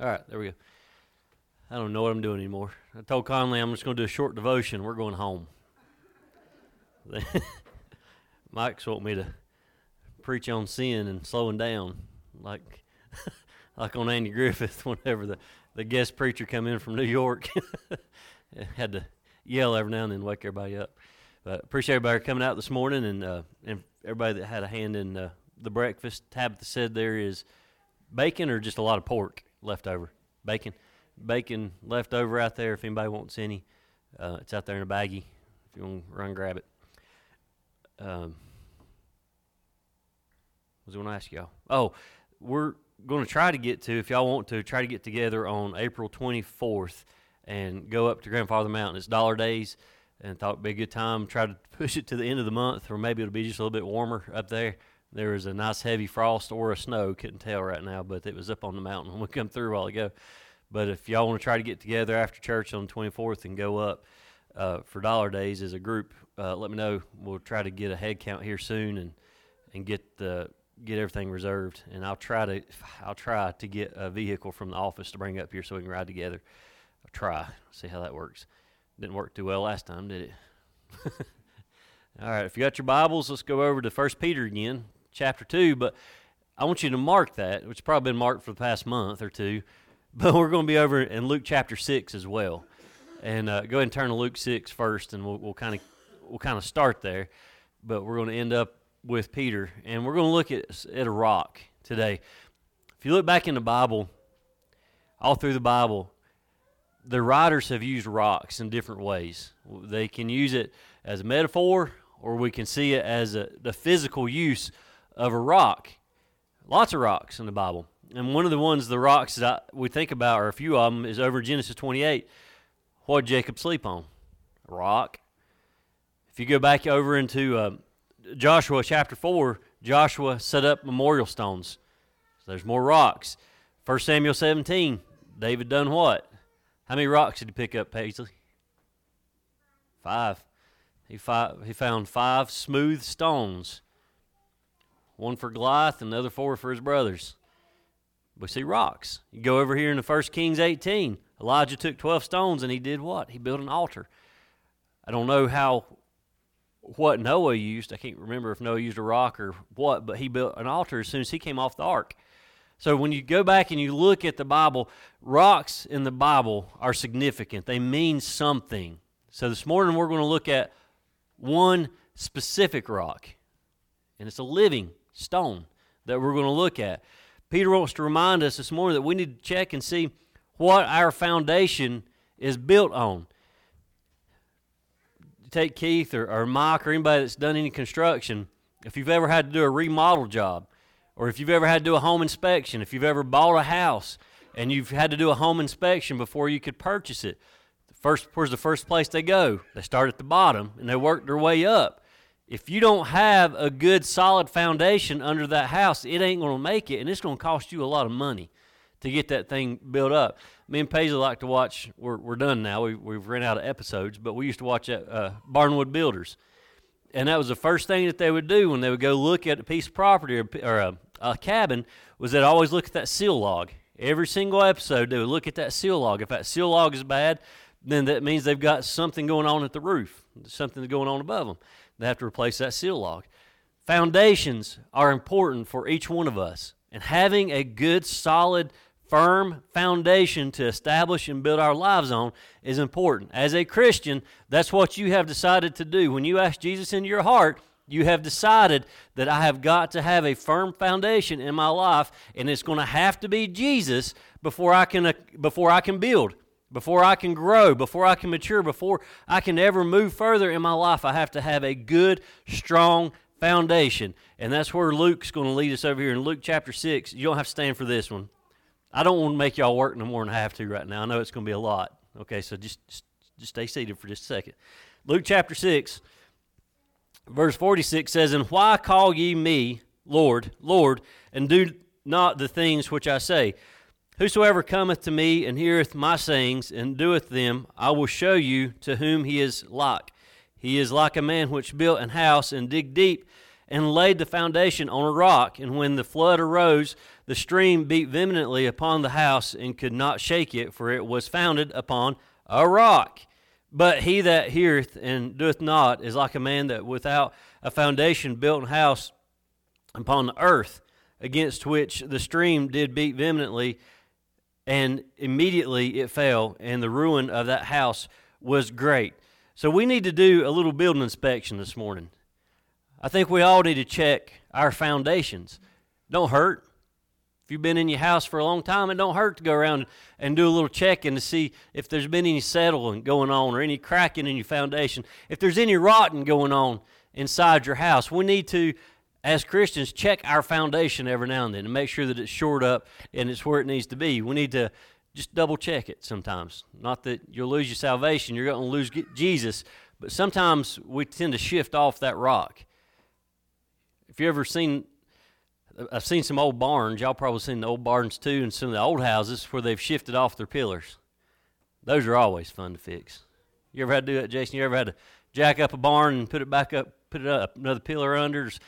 All right, there we go. I don't know what I'm doing anymore. I told Conley I'm just going to do a short devotion. We're going home. Mike's want me to preach on sin and slowing down, like like on Andy Griffith. Whenever the, the guest preacher come in from New York, had to yell every now and then, wake everybody up. But appreciate everybody coming out this morning and uh, and everybody that had a hand in uh, the breakfast. Tabitha said there is bacon or just a lot of pork left over. Bacon, bacon left over out there. If anybody wants any, uh, it's out there in a baggie. If you want to run grab it. Um, was I going to ask y'all? Oh, we're going to try to get to, if y'all want to, try to get together on April 24th and go up to Grandfather Mountain. It's Dollar Days, and thought it'd be a good time. Try to push it to the end of the month, or maybe it'll be just a little bit warmer up there. There was a nice heavy frost or a snow, couldn't tell right now, but it was up on the mountain when we come through a while ago. But if y'all want to try to get together after church on the 24th and go up uh, for Dollar Days as a group, uh, let me know. We'll try to get a head count here soon and and get the get everything reserved. And I'll try to I'll try to get a vehicle from the office to bring up here so we can ride together. I'll try see how that works. Didn't work too well last time, did it? All right, if you got your Bibles, let's go over to First Peter again, chapter two. But I want you to mark that, which probably been marked for the past month or two. But we're going to be over in Luke chapter six as well. And uh, go ahead and turn to Luke 6 first, and we'll, we'll kind of we'll kind of start there. But we're going to end up with Peter, and we're going to look at at a rock today. If you look back in the Bible, all through the Bible, the writers have used rocks in different ways. They can use it as a metaphor, or we can see it as a, the physical use of a rock. Lots of rocks in the Bible. And one of the ones, the rocks that I, we think about, or a few of them, is over Genesis 28. What did Jacob sleep on? A rock. If you go back over into uh, Joshua chapter 4, Joshua set up memorial stones. So there's more rocks. 1 Samuel 17, David done what? How many rocks did he pick up, Paisley? Five. He, fi- he found five smooth stones. One for Goliath, and the other four for his brothers. We see rocks. You go over here in the 1 Kings 18. Elijah took 12 stones and he did what? He built an altar. I don't know how what Noah used. I can't remember if Noah used a rock or what, but he built an altar as soon as he came off the ark. So when you go back and you look at the Bible, rocks in the Bible are significant. They mean something. So this morning we're going to look at one specific rock, and it's a living stone that we're going to look at. Peter wants to remind us this morning that we need to check and see what our foundation is built on. Take Keith or, or Mike or anybody that's done any construction. If you've ever had to do a remodel job, or if you've ever had to do a home inspection, if you've ever bought a house and you've had to do a home inspection before you could purchase it, first where's the first place they go? They start at the bottom and they work their way up. If you don't have a good solid foundation under that house, it ain't going to make it, and it's going to cost you a lot of money to get that thing built up. Me and Paisley like to watch. We're, we're done now. We, we've run out of episodes, but we used to watch uh, Barnwood Builders, and that was the first thing that they would do when they would go look at a piece of property or, or a, a cabin. Was they'd always look at that sill log. Every single episode, they would look at that sill log. If that sill log is bad, then that means they've got something going on at the roof, something going on above them. They have to replace that sill log. Foundations are important for each one of us, and having a good, solid firm foundation to establish and build our lives on is important. As a Christian, that's what you have decided to do. When you ask Jesus into your heart, you have decided that I have got to have a firm foundation in my life, and it's going to have to be Jesus before I can uh, before I can build, before I can grow, before I can mature, before I can ever move further in my life. I have to have a good, strong foundation, and that's where Luke's going to lead us over here in Luke chapter six. You don't have to stand for this one. I don't want to make y'all work no more than I have to right now. I know it's going to be a lot. Okay, so just, just stay seated for just a second. Luke chapter 6, verse 46 says, And why call ye me Lord, Lord, and do not the things which I say? Whosoever cometh to me and heareth my sayings and doeth them, I will show you to whom he is like. He is like a man which built an house and dig deep and laid the foundation on a rock. And when the flood arose, the stream beat vehemently upon the house and could not shake it, for it was founded upon a rock. But he that heareth and doeth not is like a man that without a foundation built a house upon the earth, against which the stream did beat vehemently, and immediately it fell, and the ruin of that house was great. So we need to do a little building inspection this morning. I think we all need to check our foundations. Don't hurt. If you've been in your house for a long time, it don't hurt to go around and do a little checking to see if there's been any settling going on or any cracking in your foundation. If there's any rotting going on inside your house, we need to, as Christians, check our foundation every now and then and make sure that it's shored up and it's where it needs to be. We need to just double check it sometimes. Not that you'll lose your salvation, you're going to lose Jesus, but sometimes we tend to shift off that rock. If you ever seen, I've seen some old barns, y'all probably seen the old barns too, and some of the old houses where they've shifted off their pillars. Those are always fun to fix. You ever had to do that, Jason? You ever had to jack up a barn and put it back up, put it up, another pillar under? There's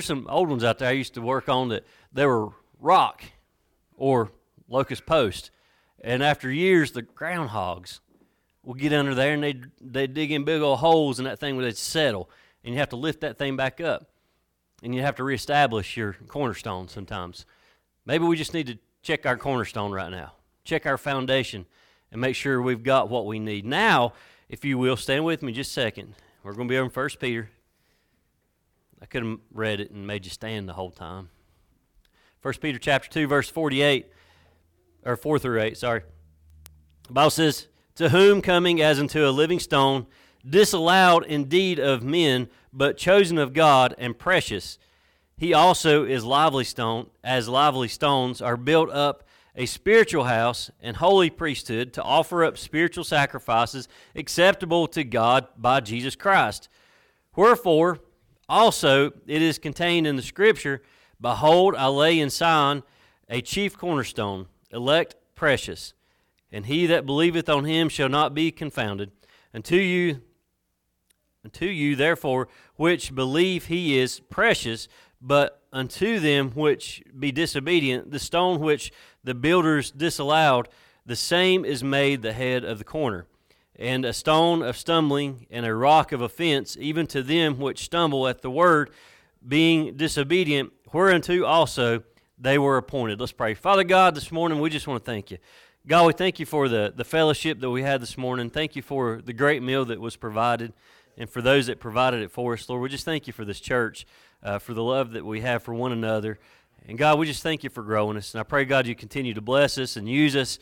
some old ones out there I used to work on that they were rock or locust post and after years, the groundhogs will get under there and they they dig in big old holes in that thing where they settle, and you have to lift that thing back up, and you have to reestablish your cornerstone sometimes. Maybe we just need to check our cornerstone right now, check our foundation, and make sure we've got what we need. Now, if you will, stand with me just a second. We're going to be on First Peter. I could have read it and made you stand the whole time. First Peter chapter two, verse forty-eight or 4 through 8, sorry. The Bible says, To whom coming as unto a living stone, disallowed indeed of men, but chosen of God and precious, he also is lively stone, as lively stones are built up a spiritual house and holy priesthood to offer up spiritual sacrifices acceptable to God by Jesus Christ. Wherefore, also it is contained in the Scripture Behold, I lay in Sion a chief cornerstone elect precious, and he that believeth on him shall not be confounded. Unto you, unto you therefore which believe he is precious, but unto them which be disobedient, the stone which the builders disallowed, the same is made the head of the corner, and a stone of stumbling and a rock of offense, even to them which stumble at the word, being disobedient, whereunto also they were appointed. Let's pray. Father God, this morning we just want to thank you. God, we thank you for the, the fellowship that we had this morning. Thank you for the great meal that was provided and for those that provided it for us. Lord, we just thank you for this church, uh, for the love that we have for one another. And God, we just thank you for growing us. And I pray, God, you continue to bless us and use us.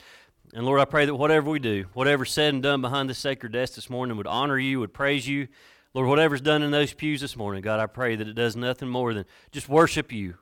And Lord, I pray that whatever we do, whatever's said and done behind this sacred desk this morning would honor you, would praise you. Lord, whatever's done in those pews this morning, God, I pray that it does nothing more than just worship you.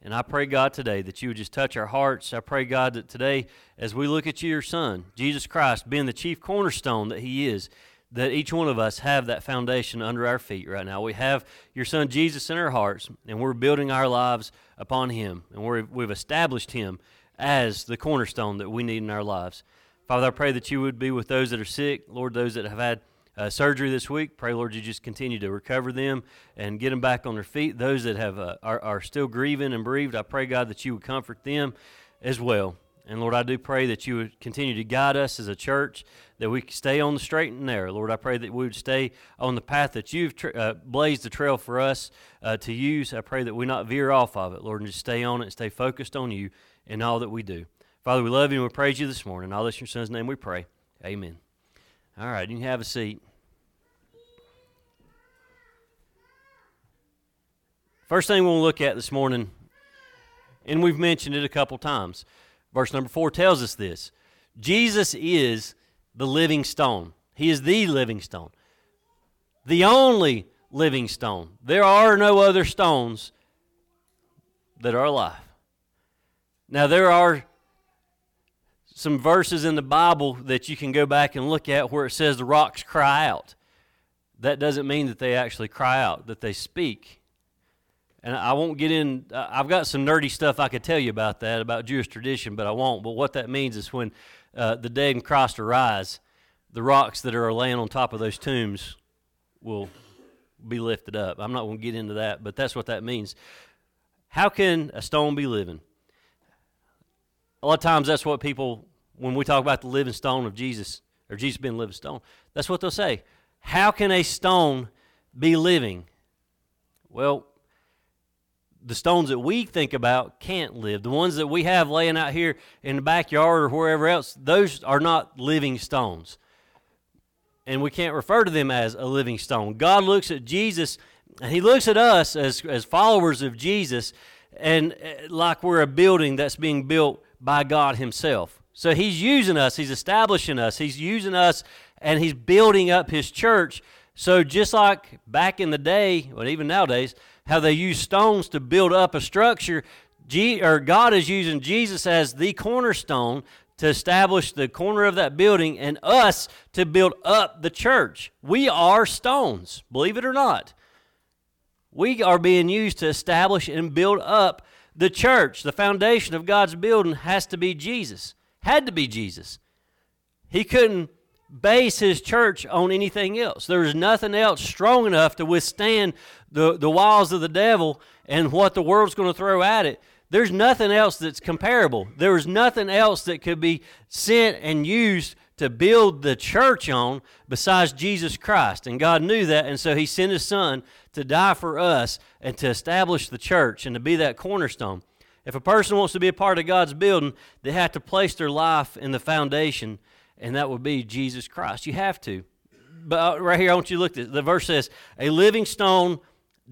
And I pray, God, today that you would just touch our hearts. I pray, God, that today, as we look at your Son, Jesus Christ, being the chief cornerstone that He is, that each one of us have that foundation under our feet right now. We have your Son Jesus in our hearts, and we're building our lives upon Him, and we have established Him as the cornerstone that we need in our lives. Father, I pray that you would be with those that are sick, Lord, those that have had uh, surgery this week. Pray, Lord, you just continue to recover them and get them back on their feet. Those that have uh, are, are still grieving and bereaved, I pray, God, that you would comfort them as well. And Lord, I do pray that you would continue to guide us as a church, that we stay on the straight and narrow. Lord, I pray that we would stay on the path that you've tra- uh, blazed the trail for us uh, to use. I pray that we not veer off of it, Lord, and just stay on it and stay focused on you in all that we do. Father, we love you and we praise you this morning. All this in your son's name we pray. Amen. All right, you can have a seat. First thing we'll look at this morning, and we've mentioned it a couple times. Verse number four tells us this Jesus is the living stone, He is the living stone, the only living stone. There are no other stones that are alive. Now, there are some verses in the Bible that you can go back and look at where it says the rocks cry out. That doesn't mean that they actually cry out, that they speak. And I won't get in, I've got some nerdy stuff I could tell you about that, about Jewish tradition, but I won't. But what that means is when uh, the dead in Christ arise, the rocks that are laying on top of those tombs will be lifted up. I'm not going to get into that, but that's what that means. How can a stone be living? A lot of times that's what people, when we talk about the living stone of Jesus, or Jesus being living stone, that's what they'll say. How can a stone be living? Well, the stones that we think about can't live. The ones that we have laying out here in the backyard or wherever else, those are not living stones. And we can't refer to them as a living stone. God looks at Jesus and he looks at us as, as followers of Jesus and uh, like we're a building that's being built by God himself. So he's using us, he's establishing us, he's using us and he's building up his church. So just like back in the day, but even nowadays, how they use stones to build up a structure. G, or God is using Jesus as the cornerstone to establish the corner of that building and us to build up the church. We are stones, believe it or not. We are being used to establish and build up the church. The foundation of God's building has to be Jesus. Had to be Jesus. He couldn't base his church on anything else. There's nothing else strong enough to withstand the, the walls of the devil and what the world's going to throw at it. There's nothing else that's comparable. There's nothing else that could be sent and used to build the church on besides Jesus Christ. And God knew that, and so He sent His Son to die for us and to establish the church and to be that cornerstone. If a person wants to be a part of God's building, they have to place their life in the foundation and that would be Jesus Christ. You have to. But uh, right here, I want you to look at the verse says, "A living stone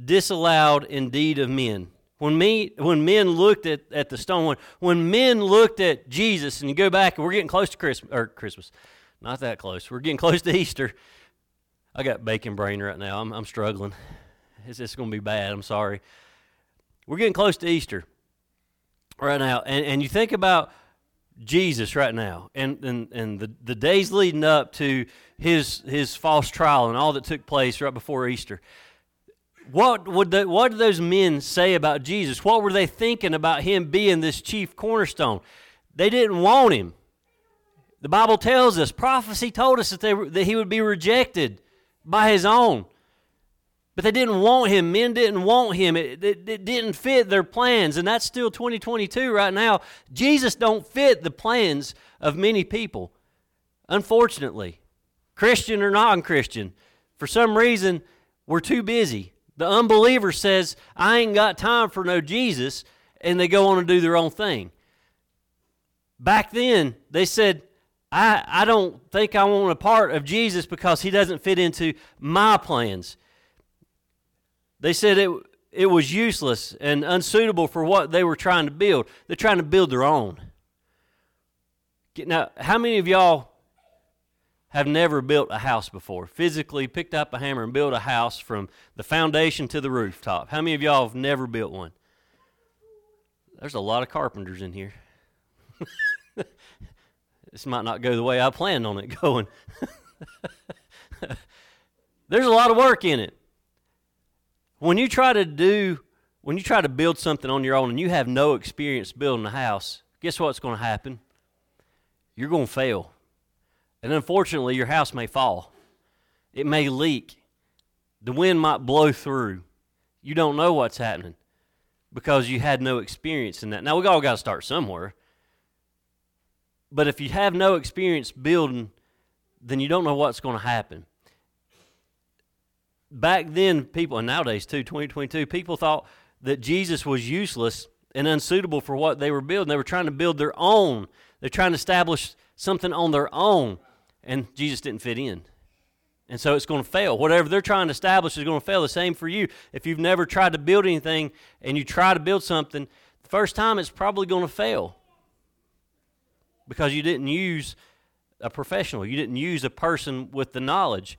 disallowed indeed of men." When me, when men looked at, at the stone, when, when men looked at Jesus, and you go back, and we're getting close to Christmas, or Christmas, not that close. We're getting close to Easter. I got bacon brain right now. I'm, I'm struggling. It's just going to be bad. I'm sorry. We're getting close to Easter right now, and and you think about Jesus right now and, and, and the, the days leading up to his, his false trial and all that took place right before Easter. What, would the, what did those men say about Jesus? What were they thinking about him being this chief cornerstone? They didn't want him. The Bible tells us, prophecy told us that, they, that he would be rejected by his own. But they didn't want him. Men didn't want him. It, it, it, didn't fit their plans, and that's still 2022 right now. Jesus don't fit the plans of many people. Unfortunately, Christian or non-Christian, for some reason we're too busy. The unbeliever says, "I ain't got time for no Jesus," and they go on and do their own thing. Back then, they said, I, I don't think I want a part of Jesus because he doesn't fit into my plans. They said it, it was useless and unsuitable for what they were trying to build. They're trying to build their own. Now, how many of y'all have never built a house before? Physically picked up a hammer and built a house from the foundation to the rooftop. How many of y'all have never built one? There's a lot of carpenters in here. this might not go the way I planned on it going. There's a lot of work in it. When you try to do, when you try to build something on your own and you have no experience building a house, guess what's going to happen? You're going to fail. And unfortunately, your house may fall. It may leak. The wind might blow through. You don't know what's happening because you had no experience in that. Now, we all got to start somewhere. But if you have no experience building, then you don't know what's going to happen back then, people, and nowadays too, 2022, people thought that Jesus was useless and unsuitable for what they were building. They were trying to build their own, they're trying to establish something on their own, and Jesus didn't fit in. And so it's going to fail. Whatever they're trying to establish is going to fail. The same for you. If you've never tried to build anything and you try to build something, the first time it's probably going to fail because you didn't use a professional, you didn't use a person with the knowledge.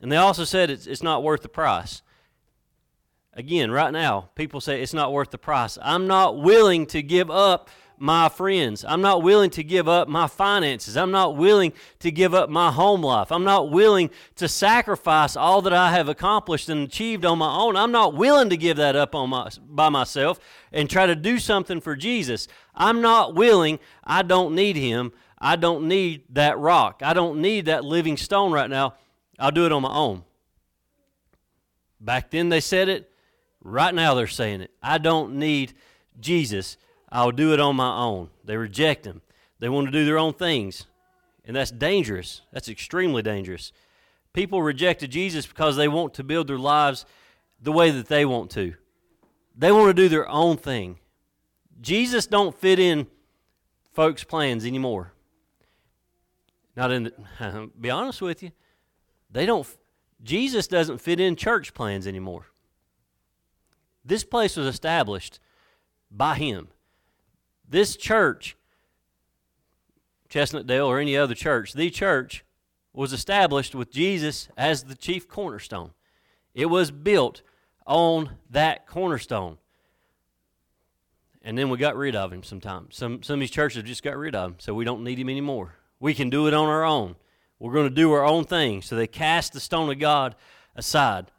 And they also said it's, it's not worth the price. Again, right now, people say it's not worth the price. I'm not willing to give up my friends. I'm not willing to give up my finances. I'm not willing to give up my home life. I'm not willing to sacrifice all that I have accomplished and achieved on my own. I'm not willing to give that up on my, by myself and try to do something for Jesus. I'm not willing. I don't need him. I don't need that rock. I don't need that living stone right now. I'll do it on my own. Back then they said it. Right now they're saying it. I don't need Jesus. I'll do it on my own. They reject him. They want to do their own things. And that's dangerous. That's extremely dangerous. People rejected Jesus because they want to build their lives the way that they want to. They want to do their own thing. Jesus don't fit in folks' plans anymore. Not in the, be honest with you, they don't Jesus doesn't fit in church plans anymore. This place was established by him. This church, Chestnutdale or any other church, the church was established with Jesus as the chief cornerstone. It was built on that cornerstone. And then we got rid of him sometimes. Some, some of these churches just got rid of him, so we don't need him anymore. We can do it on our own. We're going to do our own thing. So they cast the stone of God aside.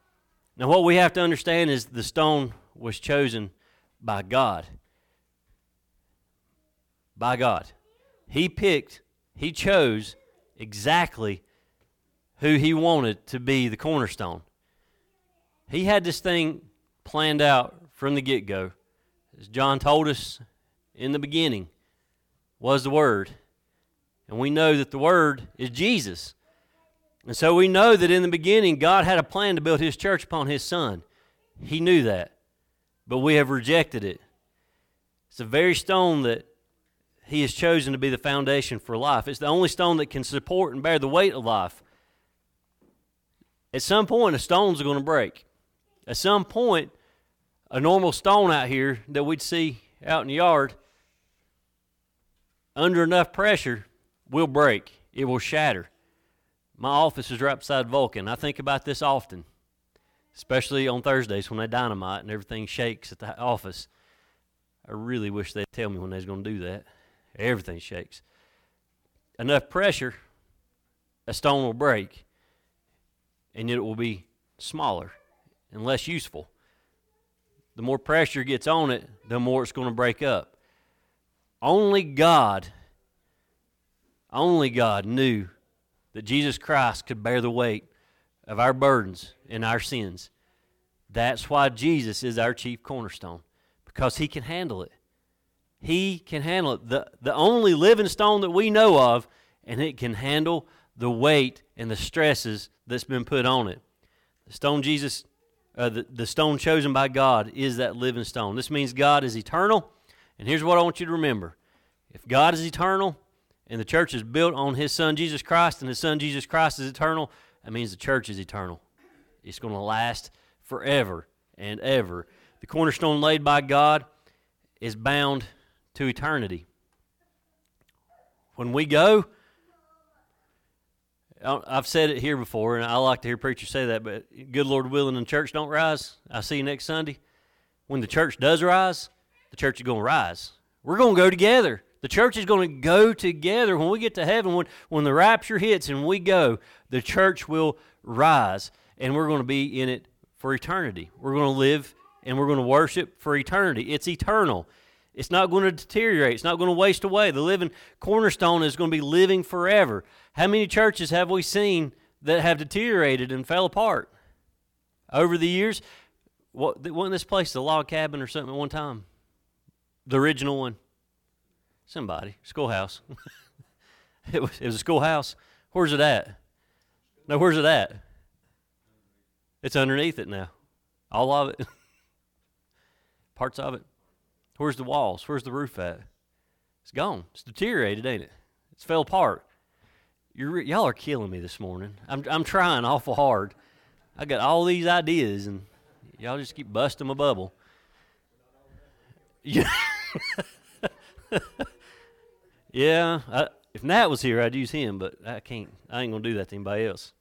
Now, what we have to understand is the stone was chosen by God. By God. He picked, He chose exactly who He wanted to be the cornerstone. He had this thing planned out from the get go. As John told us in the beginning, was the Word. And we know that the Word is Jesus. And so we know that in the beginning, God had a plan to build His church upon His Son. He knew that. But we have rejected it. It's the very stone that He has chosen to be the foundation for life. It's the only stone that can support and bear the weight of life. At some point, a stone's going to break. At some point, a normal stone out here that we'd see out in the yard, under enough pressure, will break. It will shatter. My office is right beside Vulcan. I think about this often, especially on Thursdays when they dynamite and everything shakes at the office. I really wish they'd tell me when they was going to do that. Everything shakes. Enough pressure, a stone will break, and it will be smaller and less useful. The more pressure gets on it, the more it's going to break up. Only God only God knew that Jesus Christ could bear the weight of our burdens and our sins. That's why Jesus is our chief cornerstone, because he can handle it. He can handle it. The, the only living stone that we know of, and it can handle the weight and the stresses that's been put on it. The stone Jesus, uh, the, the stone chosen by God is that living stone. This means God is eternal. And here's what I want you to remember if God is eternal, and the church is built on his son Jesus Christ, and his son Jesus Christ is eternal, that means the church is eternal. It's going to last forever and ever. The cornerstone laid by God is bound to eternity. When we go, I've said it here before, and I like to hear preachers say that, but good Lord willing, and church don't rise. I'll see you next Sunday. When the church does rise, the church is going to rise. We're going to go together. The church is going to go together. When we get to heaven, when, when the rapture hits and we go, the church will rise and we're going to be in it for eternity. We're going to live and we're going to worship for eternity. It's eternal. It's not going to deteriorate. It's not going to waste away. The living cornerstone is going to be living forever. How many churches have we seen that have deteriorated and fell apart over the years? What, wasn't this place a log cabin or something at one time? The original one. Somebody. Schoolhouse. it, was, it was a schoolhouse. Where's it at? No, where's it at? It's underneath it now. All of it. Parts of it. Where's the walls? Where's the roof at? It's gone. It's deteriorated, ain't it? It's fell apart. You're, y'all are killing me this morning. I'm, I'm trying awful hard. I got all these ideas, and y'all just keep busting my bubble. Yeah. Yeah, I, if Nat was here, I'd use him, but I can't. I ain't gonna do that to anybody else.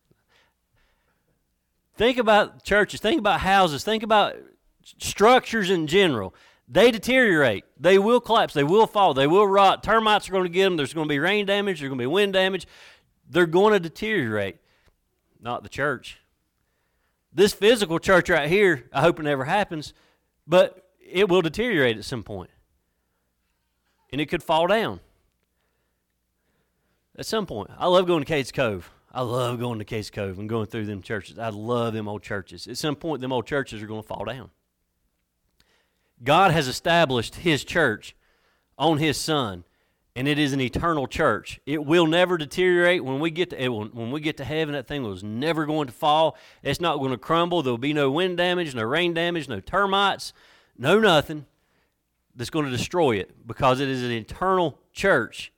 Think about churches. Think about houses. Think about structures in general. They deteriorate. They will collapse. They will fall. They will rot. Termites are going to get them. There's going to be rain damage. There's going to be wind damage. They're going to deteriorate. Not the church. This physical church right here, I hope it never happens, but it will deteriorate at some point. And it could fall down at some point. I love going to Cades Cove. I love going to Cades Cove and going through them churches. I love them old churches. At some point, them old churches are going to fall down. God has established His church on His Son, and it is an eternal church. It will never deteriorate. When we get to eh, will, when we get to heaven, that thing was never going to fall. It's not going to crumble. There will be no wind damage, no rain damage, no termites, no nothing that's going to destroy it because it is an eternal church.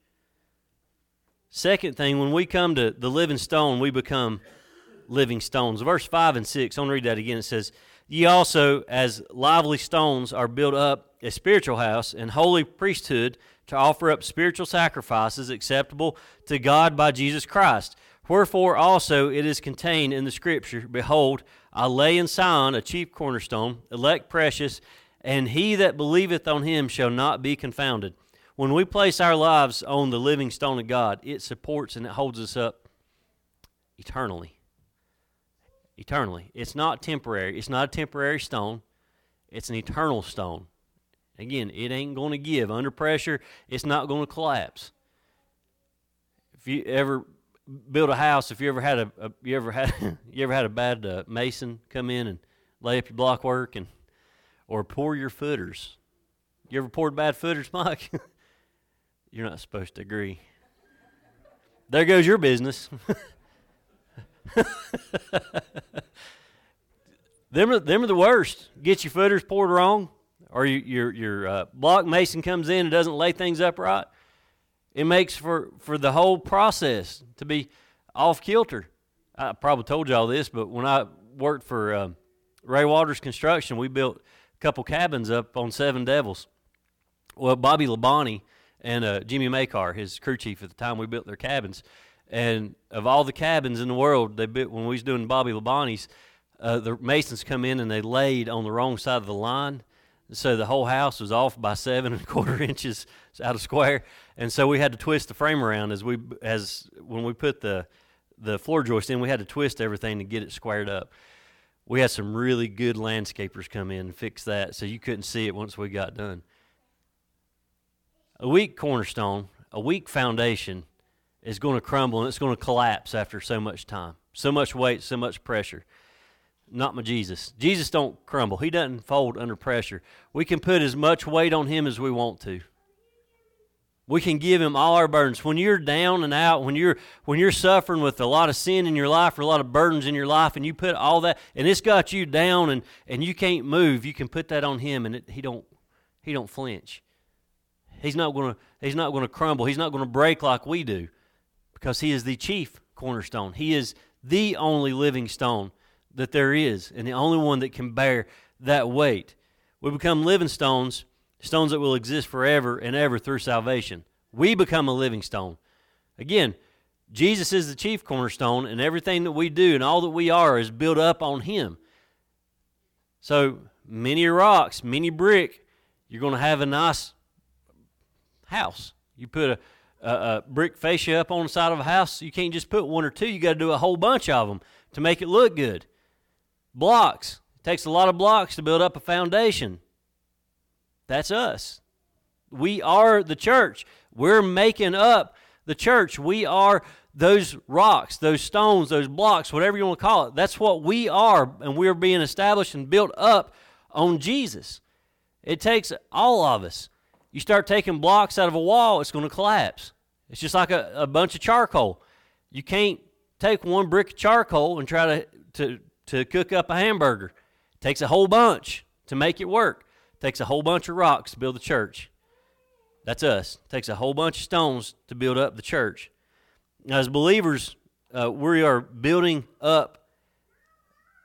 Second thing, when we come to the living stone, we become living stones. Verse 5 and 6, I want to read that again. It says, Ye also, as lively stones, are built up a spiritual house and holy priesthood to offer up spiritual sacrifices acceptable to God by Jesus Christ. Wherefore also it is contained in the Scripture Behold, I lay in Sion a chief cornerstone, elect precious, and he that believeth on him shall not be confounded. When we place our lives on the living stone of God, it supports and it holds us up eternally. Eternally. It's not temporary. It's not a temporary stone. It's an eternal stone. Again, it ain't going to give. Under pressure, it's not going to collapse. If you ever build a house, if you ever had a, a you ever had you ever had a bad uh, mason come in and lay up your block work and or pour your footers. You ever poured bad footers, Mike? You're not supposed to agree. There goes your business. them, are, them are the worst. Get your footers poured wrong, or you, your, your uh, block mason comes in and doesn't lay things up right. It makes for, for the whole process to be off kilter. I probably told you all this, but when I worked for uh, Ray Waters Construction, we built a couple cabins up on Seven Devils. Well, Bobby Labonte and uh, Jimmy Makar, his crew chief at the time, we built their cabins. And of all the cabins in the world, they built when we was doing Bobby Labonte's, uh, the masons come in and they laid on the wrong side of the line. So the whole house was off by seven and a quarter inches out of square, and so we had to twist the frame around as we as when we put the the floor joist in. We had to twist everything to get it squared up we had some really good landscapers come in and fix that so you couldn't see it once we got done. A weak cornerstone, a weak foundation is going to crumble and it's going to collapse after so much time. So much weight, so much pressure. Not my Jesus. Jesus don't crumble. He doesn't fold under pressure. We can put as much weight on him as we want to. We can give him all our burdens. When you're down and out, when you're when you're suffering with a lot of sin in your life or a lot of burdens in your life, and you put all that, and it's got you down, and and you can't move, you can put that on him, and it, he don't he don't flinch. He's not going to he's not going to crumble. He's not going to break like we do, because he is the chief cornerstone. He is the only living stone that there is, and the only one that can bear that weight. We become living stones stones that will exist forever and ever through salvation. We become a living stone. Again, Jesus is the chief cornerstone, and everything that we do and all that we are is built up on Him. So, many rocks, many brick, you're going to have a nice house. You put a, a, a, brick fascia up on the side of a house, you can't just put one or two. You got to do a whole bunch of them to make it look good. Blocks. It takes a lot of blocks to build up a foundation. That's us. We are the church. We're making up the church. We are those rocks, those stones, those blocks, whatever you want to call it. That's what we are, and we're being established and built up on Jesus. It takes all of us. You start taking blocks out of a wall, it's going to collapse. It's just like a, a bunch of charcoal. You can't take one brick of charcoal and try to, to, to cook up a hamburger. It takes a whole bunch to make it work. It Takes a whole bunch of rocks to build a church. That's us. It Takes a whole bunch of stones to build up the church. Now, as believers, uh, we are building up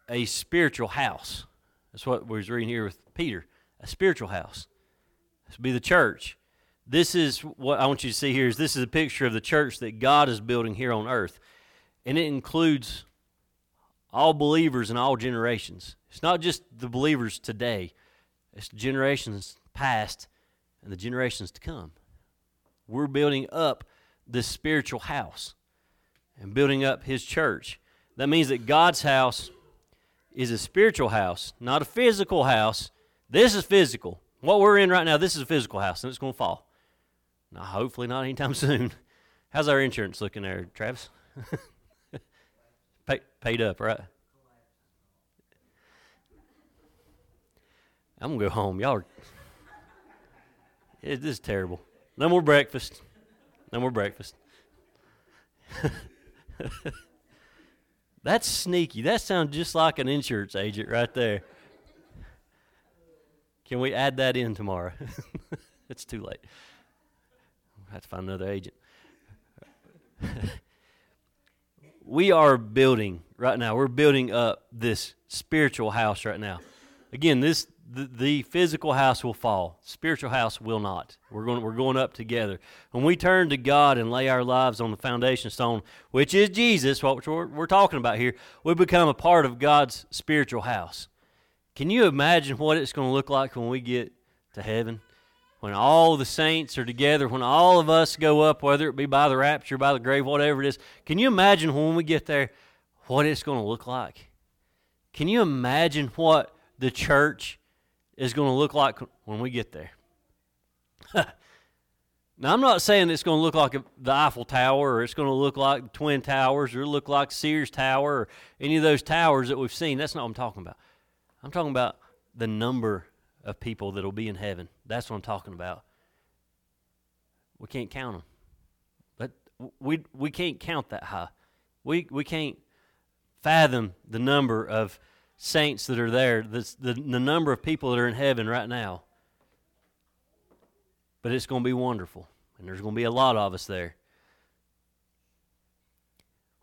a spiritual house. That's what we was reading here with Peter. A spiritual house. This be the church. This is what I want you to see here is this is a picture of the church that God is building here on earth. And it includes all believers in all generations. It's not just the believers today. It's generations past and the generations to come. We're building up this spiritual house and building up His church. That means that God's house is a spiritual house, not a physical house. This is physical. What we're in right now, this is a physical house, and it's going to fall. Now, hopefully, not anytime soon. How's our insurance looking there, Travis? Pay, paid up, right? I'm gonna go home. Y'all are. It, this is terrible. No more breakfast. No more breakfast. That's sneaky. That sounds just like an insurance agent right there. Can we add that in tomorrow? it's too late. I have to find another agent. we are building right now. We're building up this spiritual house right now. Again, this the, the physical house will fall. Spiritual house will not. We're going we're going up together. When we turn to God and lay our lives on the foundation stone, which is Jesus, what we're, we're talking about here, we become a part of God's spiritual house. Can you imagine what it's going to look like when we get to heaven? When all the saints are together, when all of us go up, whether it be by the rapture, by the grave, whatever it is, can you imagine when we get there what it's going to look like? Can you imagine what the church is going to look like when we get there. now, I'm not saying it's going to look like the Eiffel Tower or it's going to look like the Twin Towers or look like Sears Tower or any of those towers that we've seen. That's not what I'm talking about. I'm talking about the number of people that will be in heaven. That's what I'm talking about. We can't count them. But we, we can't count that high. We, we can't fathom the number of saints that are there, the, the, the number of people that are in heaven right now. But it's going to be wonderful, and there's going to be a lot of us there.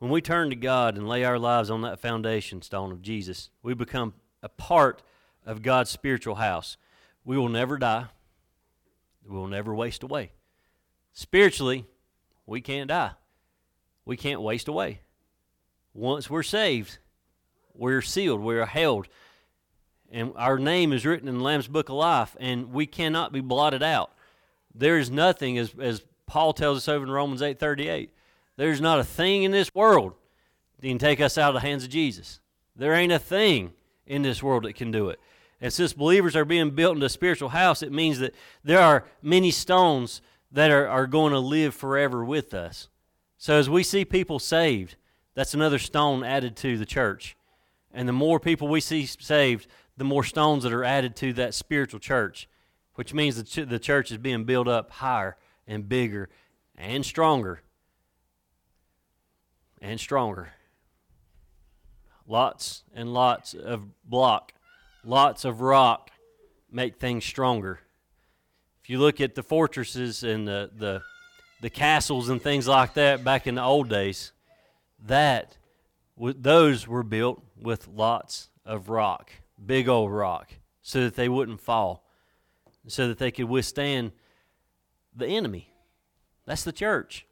When we turn to God and lay our lives on that foundation stone of Jesus, we become a part of God's spiritual house. We will never die. We will never waste away. Spiritually, we can't die. We can't waste away. Once we're saved, we're sealed, we're held. And our name is written in the Lamb's Book of Life, and we cannot be blotted out. There is nothing, as, as Paul tells us over in Romans 8.38, there's not a thing in this world that can take us out of the hands of Jesus. There ain't a thing in this world that can do it. And since believers are being built into a spiritual house, it means that there are many stones that are, are going to live forever with us. So as we see people saved, that's another stone added to the church. And the more people we see saved, the more stones that are added to that spiritual church, which means that the church is being built up higher and bigger and stronger. And stronger. Lots and lots of block, lots of rock make things stronger. If you look at the fortresses and the, the, the castles and things like that back in the old days, that those were built with lots of rock, big old rock, so that they wouldn't fall, so that they could withstand the enemy. That's the church.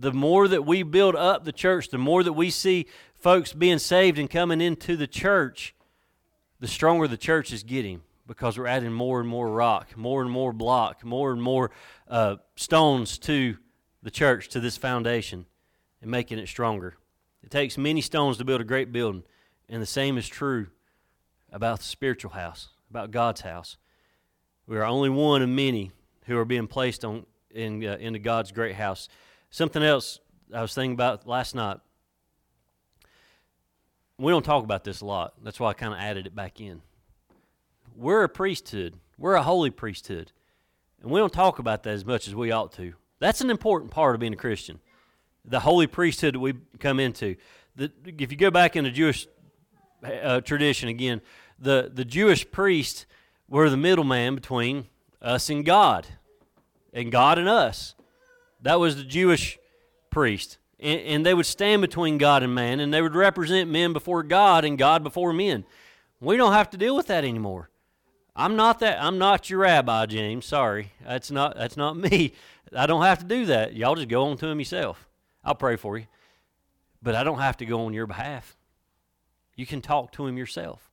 The more that we build up the church, the more that we see folks being saved and coming into the church, the stronger the church is getting because we're adding more and more rock, more and more block, more and more uh, stones to the church, to this foundation, and making it stronger. It takes many stones to build a great building, and the same is true about the spiritual house, about God's house. We are only one of many who are being placed on in, uh, into God's great house. Something else I was thinking about last night. We don't talk about this a lot. That's why I kind of added it back in. We're a priesthood. We're a holy priesthood. And we don't talk about that as much as we ought to. That's an important part of being a Christian the holy priesthood that we come into. The, if you go back in the Jewish uh, tradition again, the, the Jewish priests were the middleman between us and God, and God and us. That was the Jewish priest. And, and they would stand between God and man, and they would represent men before God and God before men. We don't have to deal with that anymore. I'm not that. I'm not your rabbi, James. Sorry, that's not that's not me. I don't have to do that. Y'all just go on to him yourself. I'll pray for you. But I don't have to go on your behalf. You can talk to him yourself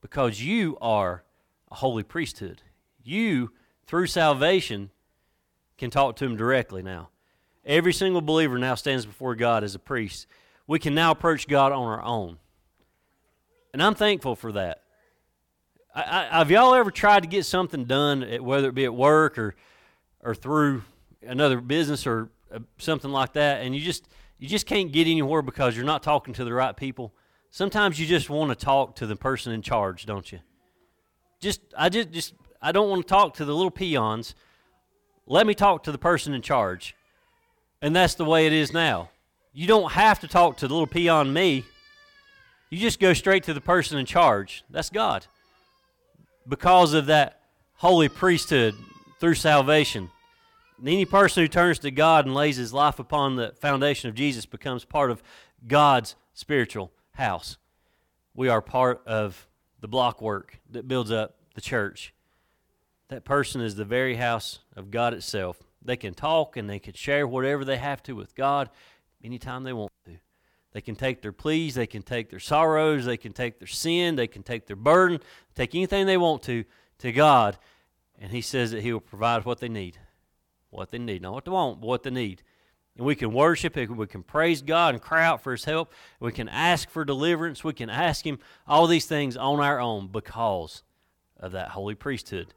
because you are a holy priesthood. You, through salvation, can talk to him directly now. Every single believer now stands before God as a priest. We can now approach God on our own. And I'm thankful for that. I, I, have y'all ever tried to get something done, whether it be at work or, or through another business or uh, something like that, and you just you just can't get anywhere because you're not talking to the right people. Sometimes you just want to talk to the person in charge, don't you? Just I just just I don't want to talk to the little peons. Let me talk to the person in charge. And that's the way it is now. You don't have to talk to the little peon me. You just go straight to the person in charge. That's God. Because of that holy priesthood through salvation. And any person who turns to God and lays his life upon the foundation of Jesus becomes part of God's spiritual house. We are part of the blockwork that builds up the church. That person is the very house of God itself. They can talk and they can share whatever they have to with God anytime they want to. They can take their pleas, they can take their sorrows, they can take their sin, they can take their burden, take anything they want to to God, and He says that He will provide what they need. What they need. Not what they want, but what they need. And we can worship, we can praise God and cry out for His help. We can ask for deliverance. We can ask Him all these things on our own because of that holy priesthood.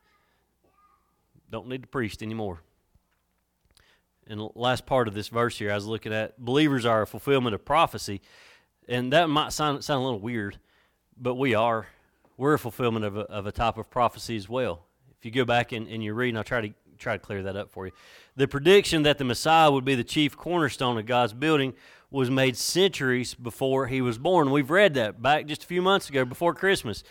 Don't need the priest anymore in the last part of this verse here, I was looking at believers are a fulfillment of prophecy, and that might sound sound a little weird, but we are. We're a fulfillment of a, of a type of prophecy as well. If you go back and, and you read, and I'll try to try to clear that up for you. The prediction that the Messiah would be the chief cornerstone of God's building was made centuries before he was born. We've read that back just a few months ago before Christmas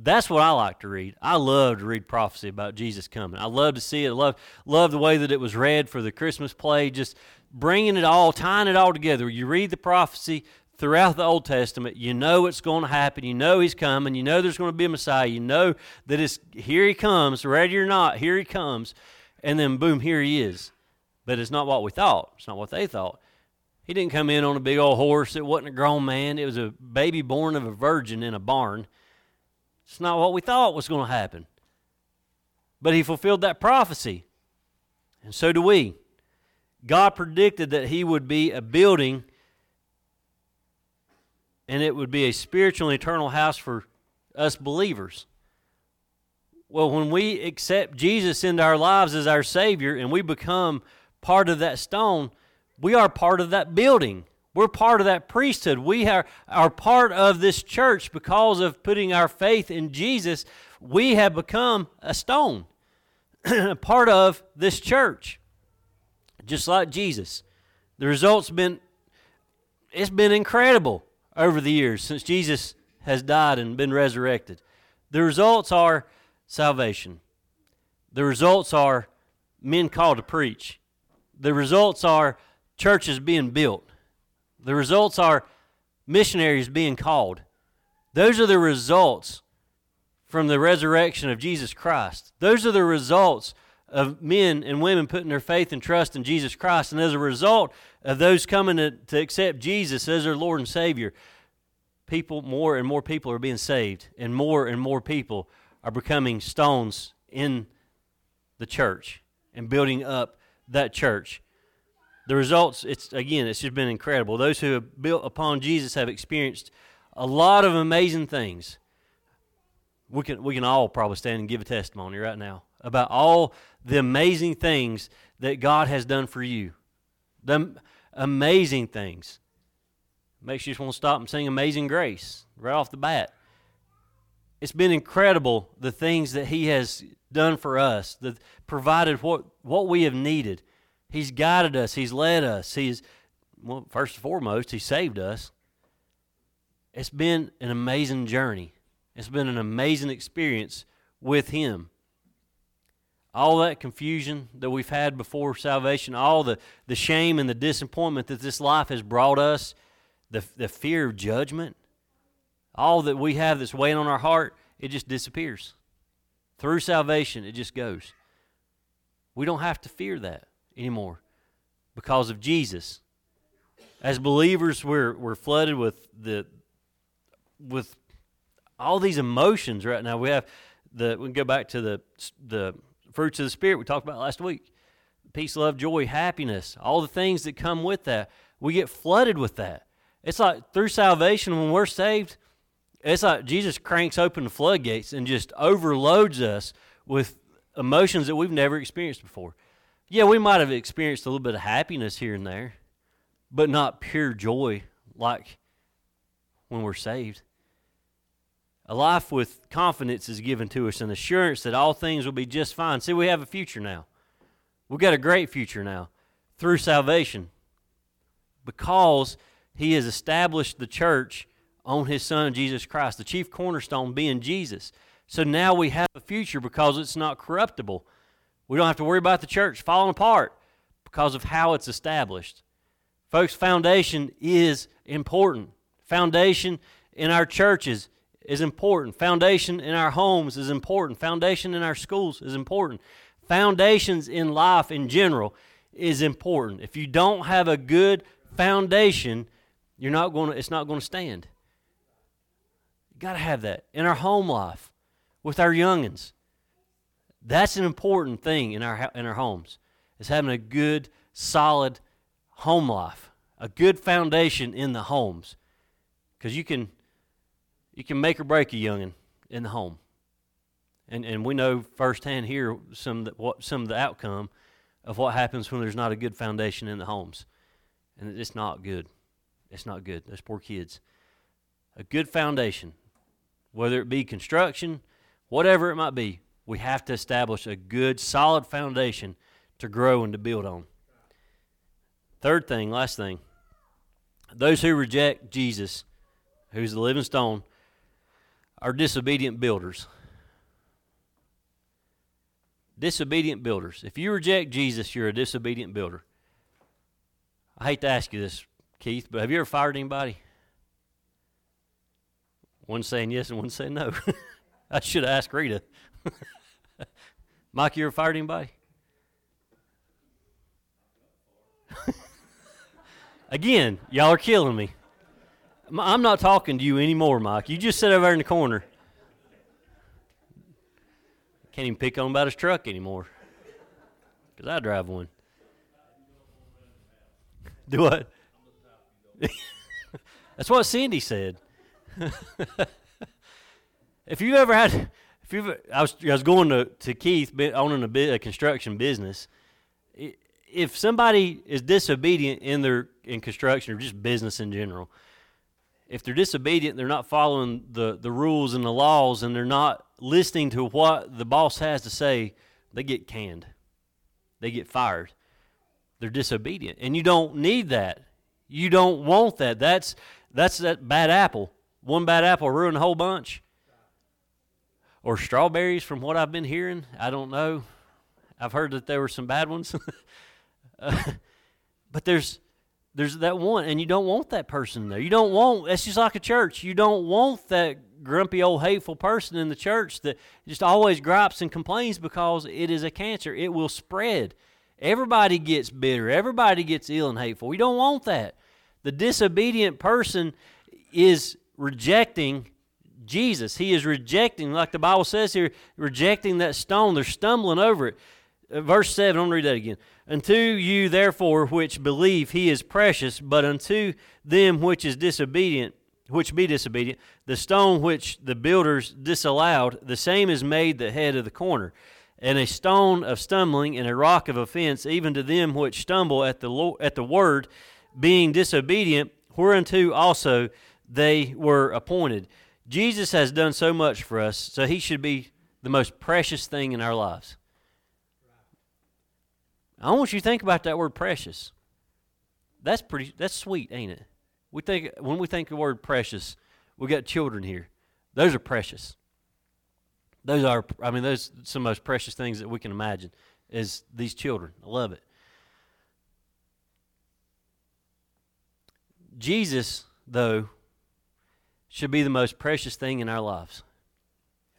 that's what I like to read. I love to read prophecy about Jesus coming. I love to see it. I love love the way that it was read for the Christmas play, just bringing it all, tying it all together. You read the prophecy throughout the Old Testament, you know it's going to happen. You know he's coming. You know there's going to be a Messiah. You know that it's here he comes, ready or not, here he comes. And then boom, here he is. But it's not what we thought. It's not what they thought. He didn't come in on a big old horse. It wasn't a grown man. It was a baby born of a virgin in a barn it's not what we thought was going to happen. But he fulfilled that prophecy. And so do we. God predicted that he would be a building and it would be a spiritual and eternal house for us believers. Well, when we accept Jesus into our lives as our Savior and we become part of that stone, we are part of that building. We're part of that priesthood. We are, are part of this church because of putting our faith in Jesus. We have become a stone, part of this church, just like Jesus. The results been it's been incredible over the years since Jesus has died and been resurrected. The results are salvation. The results are men called to preach. The results are churches being built. The results are missionaries being called. Those are the results from the resurrection of Jesus Christ. Those are the results of men and women putting their faith and trust in Jesus Christ. And as a result of those coming to, to accept Jesus as their Lord and Savior, people, more and more people are being saved, and more and more people are becoming stones in the church and building up that church the results, it's again, it's just been incredible. Those who have built upon Jesus have experienced a lot of amazing things. We can, we can all probably stand and give a testimony right now about all the amazing things that God has done for you. The amazing things. Makes you just want to stop and sing Amazing Grace right off the bat. It's been incredible the things that He has done for us, that provided what, what we have needed. He's guided us, He's led us. He's, well, first and foremost, He saved us. It's been an amazing journey. It's been an amazing experience with Him. All that confusion that we've had before salvation, all the, the shame and the disappointment that this life has brought us, the, the fear of judgment, all that we have that's weighing on our heart, it just disappears. Through salvation, it just goes. We don't have to fear that anymore because of Jesus. As believers, we're, we're flooded with the with all these emotions right now. We have the we go back to the the fruits of the spirit we talked about last week. Peace, love, joy, happiness, all the things that come with that. We get flooded with that. It's like through salvation when we're saved, it's like Jesus cranks open the floodgates and just overloads us with emotions that we've never experienced before. Yeah, we might have experienced a little bit of happiness here and there, but not pure joy like when we're saved. A life with confidence is given to us, an assurance that all things will be just fine. See, we have a future now. We've got a great future now through salvation because He has established the church on His Son, Jesus Christ, the chief cornerstone being Jesus. So now we have a future because it's not corruptible. We don't have to worry about the church falling apart because of how it's established. Folks, foundation is important. Foundation in our churches is important. Foundation in our homes is important. Foundation in our schools is important. Foundations in life in general is important. If you don't have a good foundation, you're not going to, it's not going to stand. You got to have that in our home life with our youngins. That's an important thing in our in our homes. Is having a good solid home life, a good foundation in the homes. Cuz you can you can make or break a youngin in the home. And and we know firsthand here some that what some of the outcome of what happens when there's not a good foundation in the homes. And it's not good. It's not good. Those poor kids. A good foundation, whether it be construction, whatever it might be, we have to establish a good, solid foundation to grow and to build on. Third thing, last thing, those who reject Jesus, who's the living stone, are disobedient builders. Disobedient builders. If you reject Jesus, you're a disobedient builder. I hate to ask you this, Keith, but have you ever fired anybody? One saying yes and one saying no. I should have asked Rita. Mike, you ever fired anybody? Again, y'all are killing me. I'm not talking to you anymore, Mike. You just sit over there in the corner. Can't even pick on about his truck anymore. Because I drive one. Do what? That's what Cindy said. if you ever had, if you I was, I was going to, to Keith owning a, a construction business. If somebody is disobedient in their in construction or just business in general, if they're disobedient, they're not following the, the rules and the laws, and they're not listening to what the boss has to say, they get canned. They get fired. They're disobedient. And you don't need that. You don't want that. That's that's that bad apple. One bad apple ruin a whole bunch. Or strawberries, from what I've been hearing. I don't know. I've heard that there were some bad ones. uh, but there's there's that one, and you don't want that person there. You don't want, that's just like a church. You don't want that grumpy old hateful person in the church that just always gripes and complains because it is a cancer. It will spread. Everybody gets bitter, everybody gets ill and hateful. We don't want that. The disobedient person is rejecting Jesus. He is rejecting, like the Bible says here, rejecting that stone. They're stumbling over it. Uh, verse 7, I'm going to read that again. Unto you, therefore, which believe, he is precious, but unto them which is disobedient, which be disobedient, the stone which the builders disallowed, the same is made the head of the corner, and a stone of stumbling and a rock of offense, even to them which stumble at the at the word, being disobedient, whereunto also they were appointed. Jesus has done so much for us, so he should be the most precious thing in our lives. I want you to think about that word precious. That's pretty that's sweet, ain't it? We think when we think the word precious, we got children here. Those are precious. Those are I mean those are some of the most precious things that we can imagine is these children. I love it. Jesus, though, should be the most precious thing in our lives.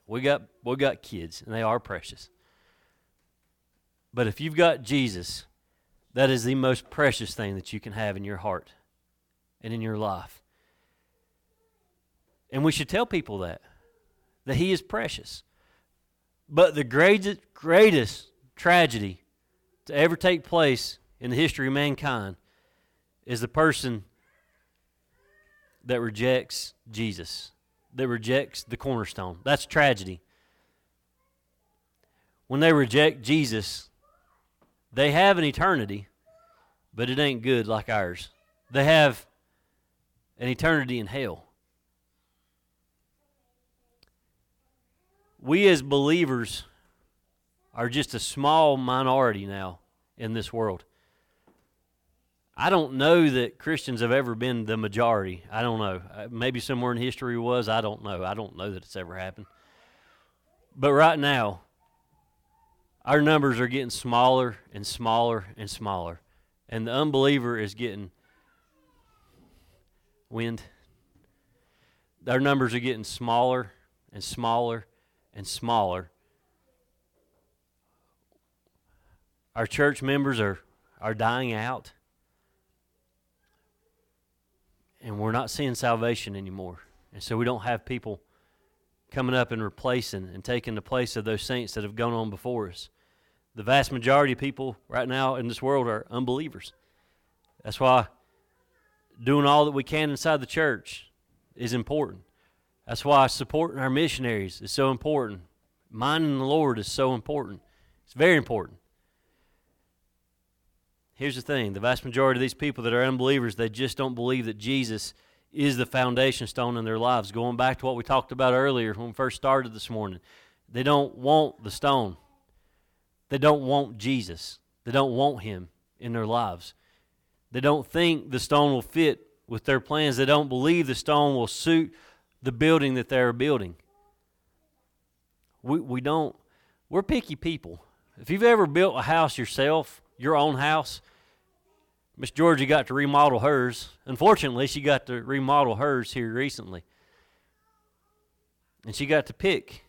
We got we got kids and they are precious. But if you've got Jesus, that is the most precious thing that you can have in your heart and in your life. And we should tell people that, that He is precious. But the greatest, greatest tragedy to ever take place in the history of mankind is the person that rejects Jesus, that rejects the cornerstone. That's tragedy. When they reject Jesus, they have an eternity, but it ain't good like ours. they have an eternity in hell. We as believers are just a small minority now in this world. I don't know that Christians have ever been the majority. I don't know. Uh, maybe somewhere in history was. I don't know. I don't know that it's ever happened. But right now, our numbers are getting smaller and smaller and smaller. And the unbeliever is getting wind. Our numbers are getting smaller and smaller and smaller. Our church members are, are dying out. And we're not seeing salvation anymore. And so we don't have people coming up and replacing and taking the place of those saints that have gone on before us. The vast majority of people right now in this world are unbelievers. That's why doing all that we can inside the church is important. That's why supporting our missionaries is so important. Minding the Lord is so important. It's very important. Here's the thing the vast majority of these people that are unbelievers, they just don't believe that Jesus is the foundation stone in their lives. Going back to what we talked about earlier when we first started this morning, they don't want the stone. They don't want Jesus. They don't want Him in their lives. They don't think the stone will fit with their plans. They don't believe the stone will suit the building that they're building. We, we don't, we're picky people. If you've ever built a house yourself, your own house, Miss Georgia got to remodel hers. Unfortunately, she got to remodel hers here recently. And she got to pick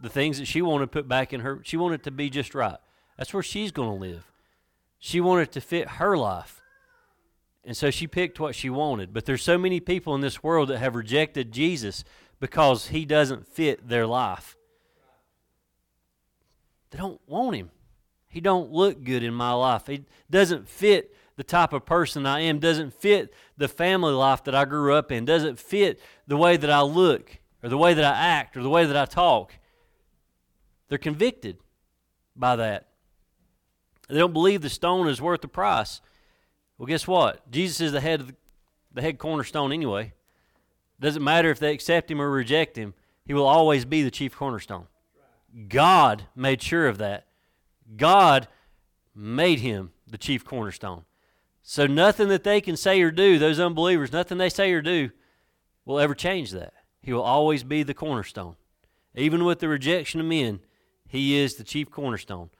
the things that she wanted to put back in her. She wanted to be just right. That's where she's going to live. She wanted to fit her life. And so she picked what she wanted. But there's so many people in this world that have rejected Jesus because he doesn't fit their life. They don't want him. He don't look good in my life. He doesn't fit the type of person I am, doesn't fit the family life that I grew up in, doesn't fit the way that I look or the way that I act or the way that I talk. They're convicted by that. They don't believe the stone is worth the price. Well, guess what? Jesus is the head of the, the head cornerstone anyway. Doesn't matter if they accept him or reject him, he will always be the chief cornerstone. God made sure of that. God made him the chief cornerstone. So nothing that they can say or do, those unbelievers, nothing they say or do will ever change that. He will always be the cornerstone. Even with the rejection of men, he is the chief cornerstone.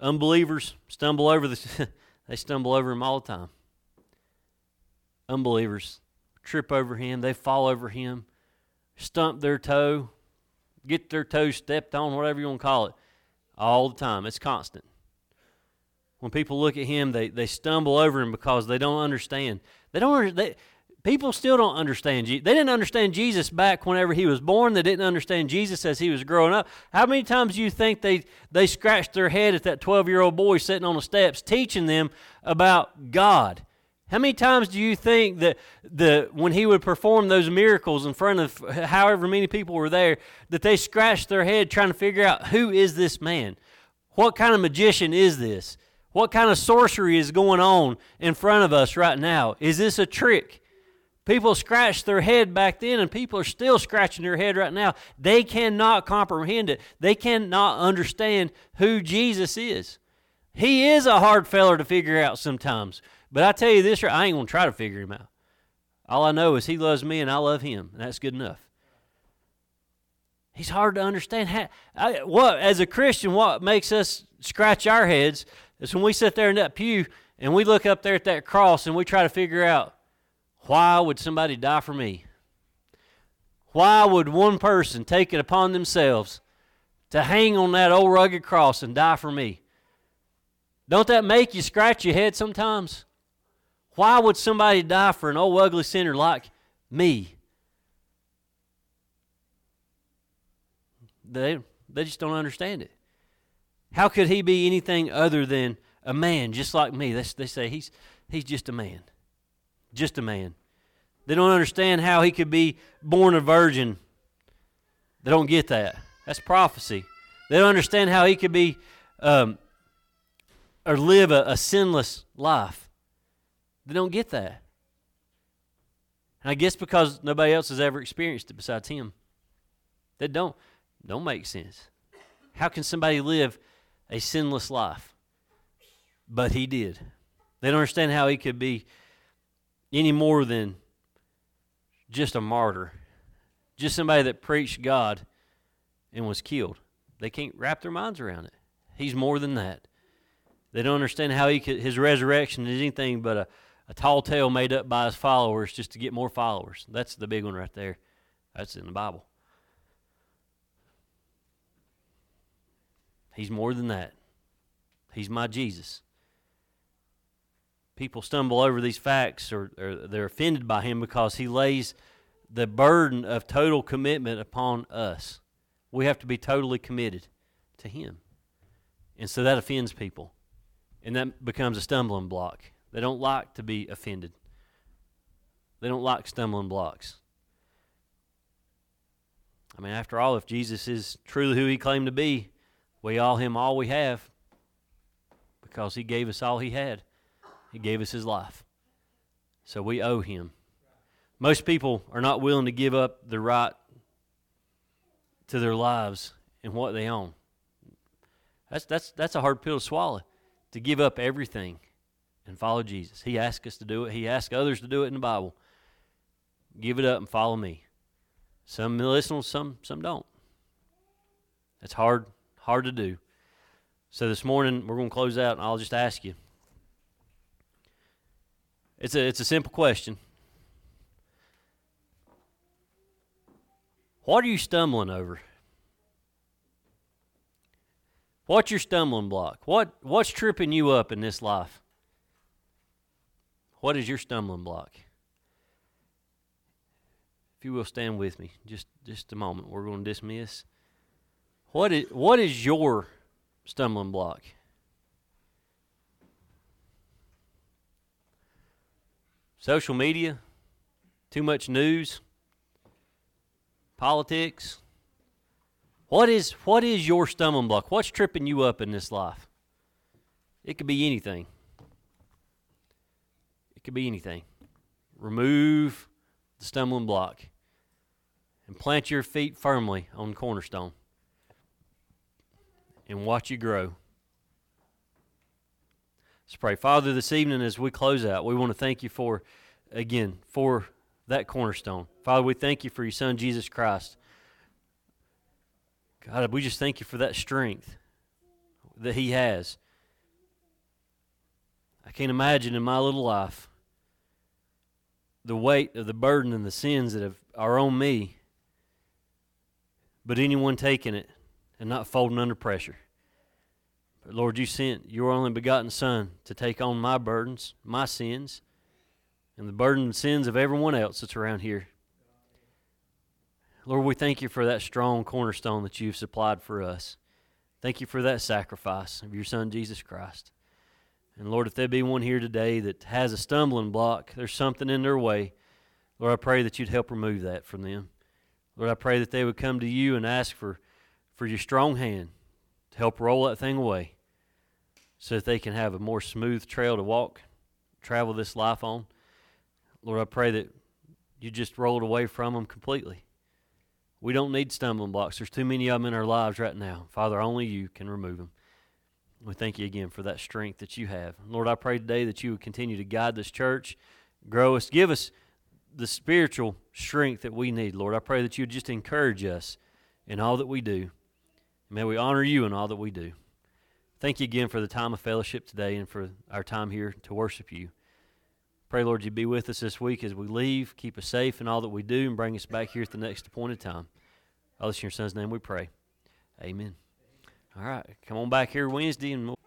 Unbelievers stumble over the they stumble over him all the time. Unbelievers trip over him, they fall over him, stump their toe, get their toe stepped on, whatever you want to call it, all the time. It's constant. When people look at him, they, they stumble over him because they don't understand. They don't. They, people still don't understand. They didn't understand Jesus back whenever he was born. They didn't understand Jesus as he was growing up. How many times do you think they they scratched their head at that twelve year old boy sitting on the steps teaching them about God? How many times do you think that the when he would perform those miracles in front of however many people were there, that they scratched their head trying to figure out who is this man? What kind of magician is this? What kind of sorcery is going on in front of us right now? Is this a trick? People scratched their head back then, and people are still scratching their head right now. They cannot comprehend it, they cannot understand who Jesus is. He is a hard feller to figure out sometimes. But I tell you this, I ain't going to try to figure him out. All I know is he loves me and I love him, and that's good enough. He's hard to understand. How, I, what as a Christian, what makes us scratch our heads is when we sit there in that pew and we look up there at that cross and we try to figure out why would somebody die for me? Why would one person take it upon themselves to hang on that old rugged cross and die for me? Don't that make you scratch your head sometimes? Why would somebody die for an old ugly sinner like me? They, they just don't understand it. How could he be anything other than a man just like me? They, they say he's, he's just a man. Just a man. They don't understand how he could be born a virgin. They don't get that. That's prophecy. They don't understand how he could be um, or live a, a sinless life. They don't get that. And I guess because nobody else has ever experienced it besides him. That don't don't make sense. How can somebody live a sinless life? But he did. They don't understand how he could be any more than just a martyr, just somebody that preached God and was killed. They can't wrap their minds around it. He's more than that. They don't understand how he could, his resurrection is anything but a, a tall tale made up by his followers just to get more followers. That's the big one right there. That's in the Bible. He's more than that. He's my Jesus. People stumble over these facts or, or they're offended by him because he lays the burden of total commitment upon us. We have to be totally committed to him. And so that offends people. And that becomes a stumbling block. They don't like to be offended, they don't like stumbling blocks. I mean, after all, if Jesus is truly who he claimed to be, we owe him all we have because he gave us all he had. He gave us his life. So we owe him. Most people are not willing to give up the right to their lives and what they own. That's, that's, that's a hard pill to swallow, to give up everything and follow Jesus. He asked us to do it, He asked others to do it in the Bible. Give it up and follow me. Some listen, some, some don't. It's hard, hard to do. So this morning we're going to close out, and I'll just ask you. It's a, it's a simple question. What are you stumbling over? What's your stumbling block? What what's tripping you up in this life? What is your stumbling block? If you will stand with me just just a moment. We're going to dismiss. What is what is your stumbling block? Social media, too much news, politics, what is what is your stumbling block? What's tripping you up in this life? It could be anything. Could be anything. Remove the stumbling block and plant your feet firmly on cornerstone and watch you grow. Let's pray. Father, this evening as we close out, we want to thank you for, again, for that cornerstone. Father, we thank you for your Son, Jesus Christ. God, we just thank you for that strength that He has. I can't imagine in my little life the weight of the burden and the sins that have, are on me, but anyone taking it and not folding under pressure. But Lord, you sent your only begotten Son to take on my burdens, my sins, and the burden and sins of everyone else that's around here. Lord, we thank you for that strong cornerstone that you've supplied for us. Thank you for that sacrifice of your Son, Jesus Christ. And Lord, if there be one here today that has a stumbling block, there's something in their way, Lord, I pray that you'd help remove that from them. Lord, I pray that they would come to you and ask for, for your strong hand to help roll that thing away so that they can have a more smooth trail to walk, travel this life on. Lord, I pray that you just roll it away from them completely. We don't need stumbling blocks. There's too many of them in our lives right now. Father, only you can remove them. We thank you again for that strength that you have. Lord, I pray today that you would continue to guide this church, grow us, give us the spiritual strength that we need, Lord. I pray that you would just encourage us in all that we do. May we honor you in all that we do. Thank you again for the time of fellowship today and for our time here to worship you. Pray, Lord, you be with us this week as we leave. Keep us safe in all that we do and bring us back here at the next appointed time. All this in your son's name we pray. Amen. All right. Come on back here Wednesday and we'll